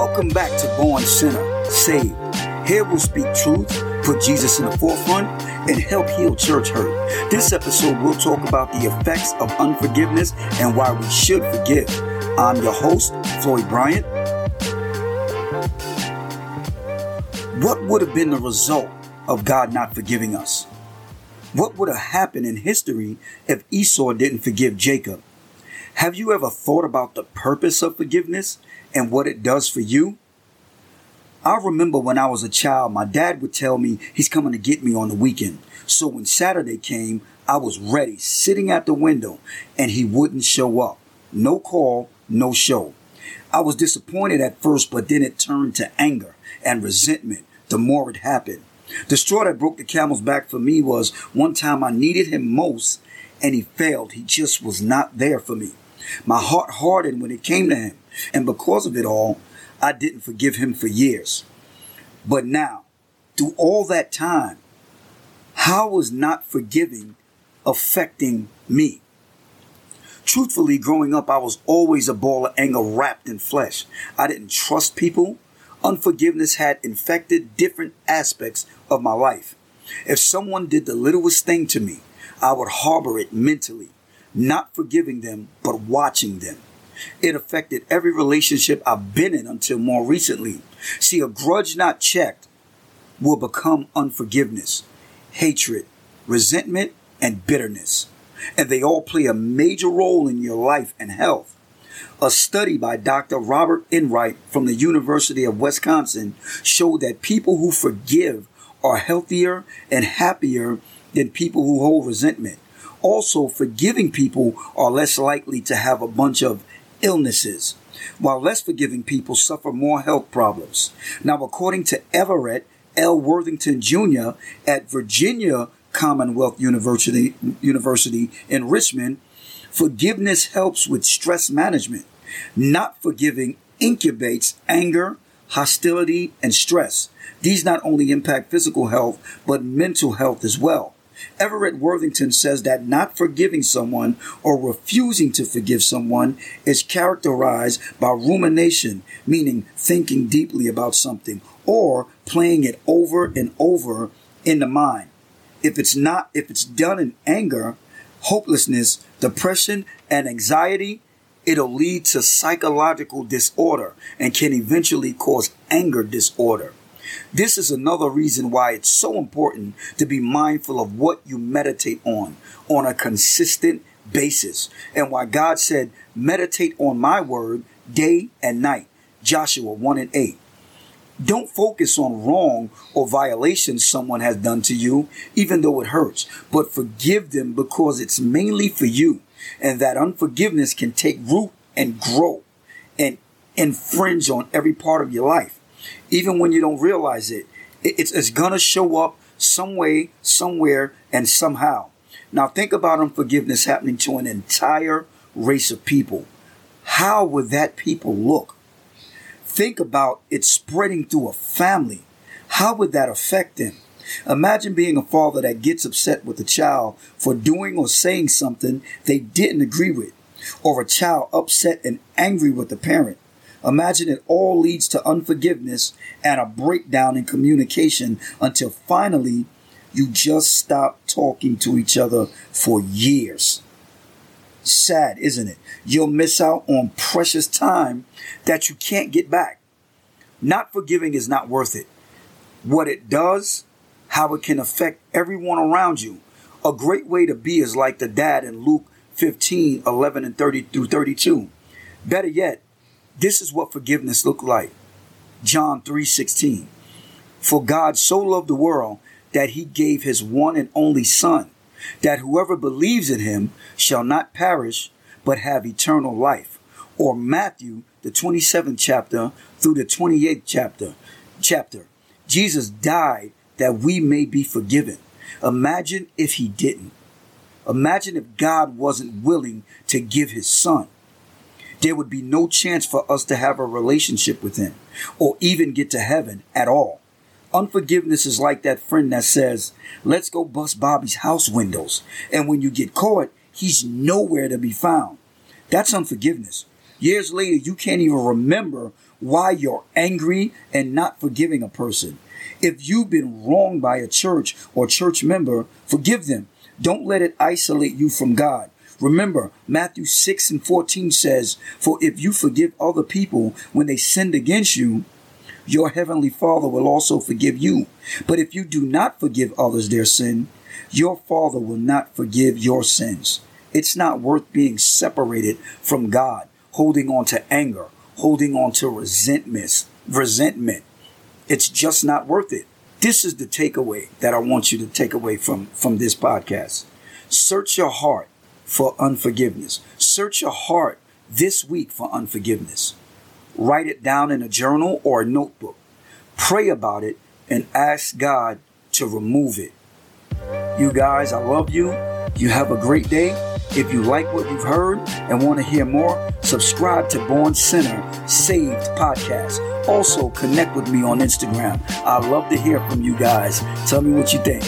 Welcome back to Born Sinner, Saved. Here we'll speak truth, put Jesus in the forefront, and help heal church hurt. This episode we'll talk about the effects of unforgiveness and why we should forgive. I'm your host, Floyd Bryant. What would have been the result of God not forgiving us? What would have happened in history if Esau didn't forgive Jacob? Have you ever thought about the purpose of forgiveness and what it does for you? I remember when I was a child, my dad would tell me he's coming to get me on the weekend. So when Saturday came, I was ready, sitting at the window, and he wouldn't show up. No call, no show. I was disappointed at first, but then it turned to anger and resentment the more it happened. The straw that broke the camel's back for me was one time I needed him most and he failed. He just was not there for me. My heart hardened when it came to him. And because of it all, I didn't forgive him for years. But now, through all that time, how was not forgiving affecting me? Truthfully, growing up, I was always a ball of anger wrapped in flesh. I didn't trust people. Unforgiveness had infected different aspects of my life. If someone did the littlest thing to me, I would harbor it mentally, not forgiving them, but watching them. It affected every relationship I've been in until more recently. See, a grudge not checked will become unforgiveness, hatred, resentment, and bitterness. And they all play a major role in your life and health. A study by Dr. Robert Enright from the University of Wisconsin showed that people who forgive are healthier and happier than people who hold resentment. Also, forgiving people are less likely to have a bunch of illnesses, while less forgiving people suffer more health problems. Now, according to Everett L. Worthington Jr. at Virginia Commonwealth University, University in Richmond, forgiveness helps with stress management. Not forgiving incubates anger, hostility, and stress. These not only impact physical health, but mental health as well. Everett Worthington says that not forgiving someone or refusing to forgive someone is characterized by rumination, meaning thinking deeply about something or playing it over and over in the mind. If it's not, if it's done in anger, hopelessness, depression, and anxiety, it'll lead to psychological disorder and can eventually cause anger disorder. This is another reason why it's so important to be mindful of what you meditate on on a consistent basis and why God said, meditate on my word day and night. Joshua 1 and 8. Don't focus on wrong or violations someone has done to you, even though it hurts, but forgive them because it's mainly for you. And that unforgiveness can take root and grow and infringe on every part of your life even when you don't realize it. It's, it's going to show up some way, somewhere, and somehow. Now, think about unforgiveness happening to an entire race of people. How would that people look? Think about it spreading through a family. How would that affect them? Imagine being a father that gets upset with a child for doing or saying something they didn't agree with, or a child upset and angry with the parent. Imagine it all leads to unforgiveness and a breakdown in communication until finally you just stop talking to each other for years. Sad, isn't it? You'll miss out on precious time that you can't get back. Not forgiving is not worth it. What it does, how it can affect everyone around you. A great way to be is like the dad in Luke 15, 11 and 30 through 32. Better yet, this is what forgiveness looked like. John 3:16. For God so loved the world that he gave his one and only son, that whoever believes in him shall not perish but have eternal life. Or Matthew the 27th chapter through the 28th chapter. Chapter. Jesus died that we may be forgiven. Imagine if he didn't. Imagine if God wasn't willing to give his son there would be no chance for us to have a relationship with Him or even get to heaven at all. Unforgiveness is like that friend that says, let's go bust Bobby's house windows. And when you get caught, he's nowhere to be found. That's unforgiveness. Years later, you can't even remember why you're angry and not forgiving a person. If you've been wronged by a church or church member, forgive them. Don't let it isolate you from God. Remember, Matthew 6 and 14 says, For if you forgive other people when they sinned against you, your heavenly Father will also forgive you. But if you do not forgive others their sin, your Father will not forgive your sins. It's not worth being separated from God, holding on to anger, holding on to resentment, resentment. It's just not worth it. This is the takeaway that I want you to take away from, from this podcast. Search your heart for unforgiveness. Search your heart this week for unforgiveness. Write it down in a journal or a notebook. Pray about it and ask God to remove it. You guys, I love you. You have a great day. If you like what you've heard and want to hear more, subscribe to Born Sinner Saved Podcast. Also, connect with me on Instagram. I love to hear from you guys. Tell me what you think.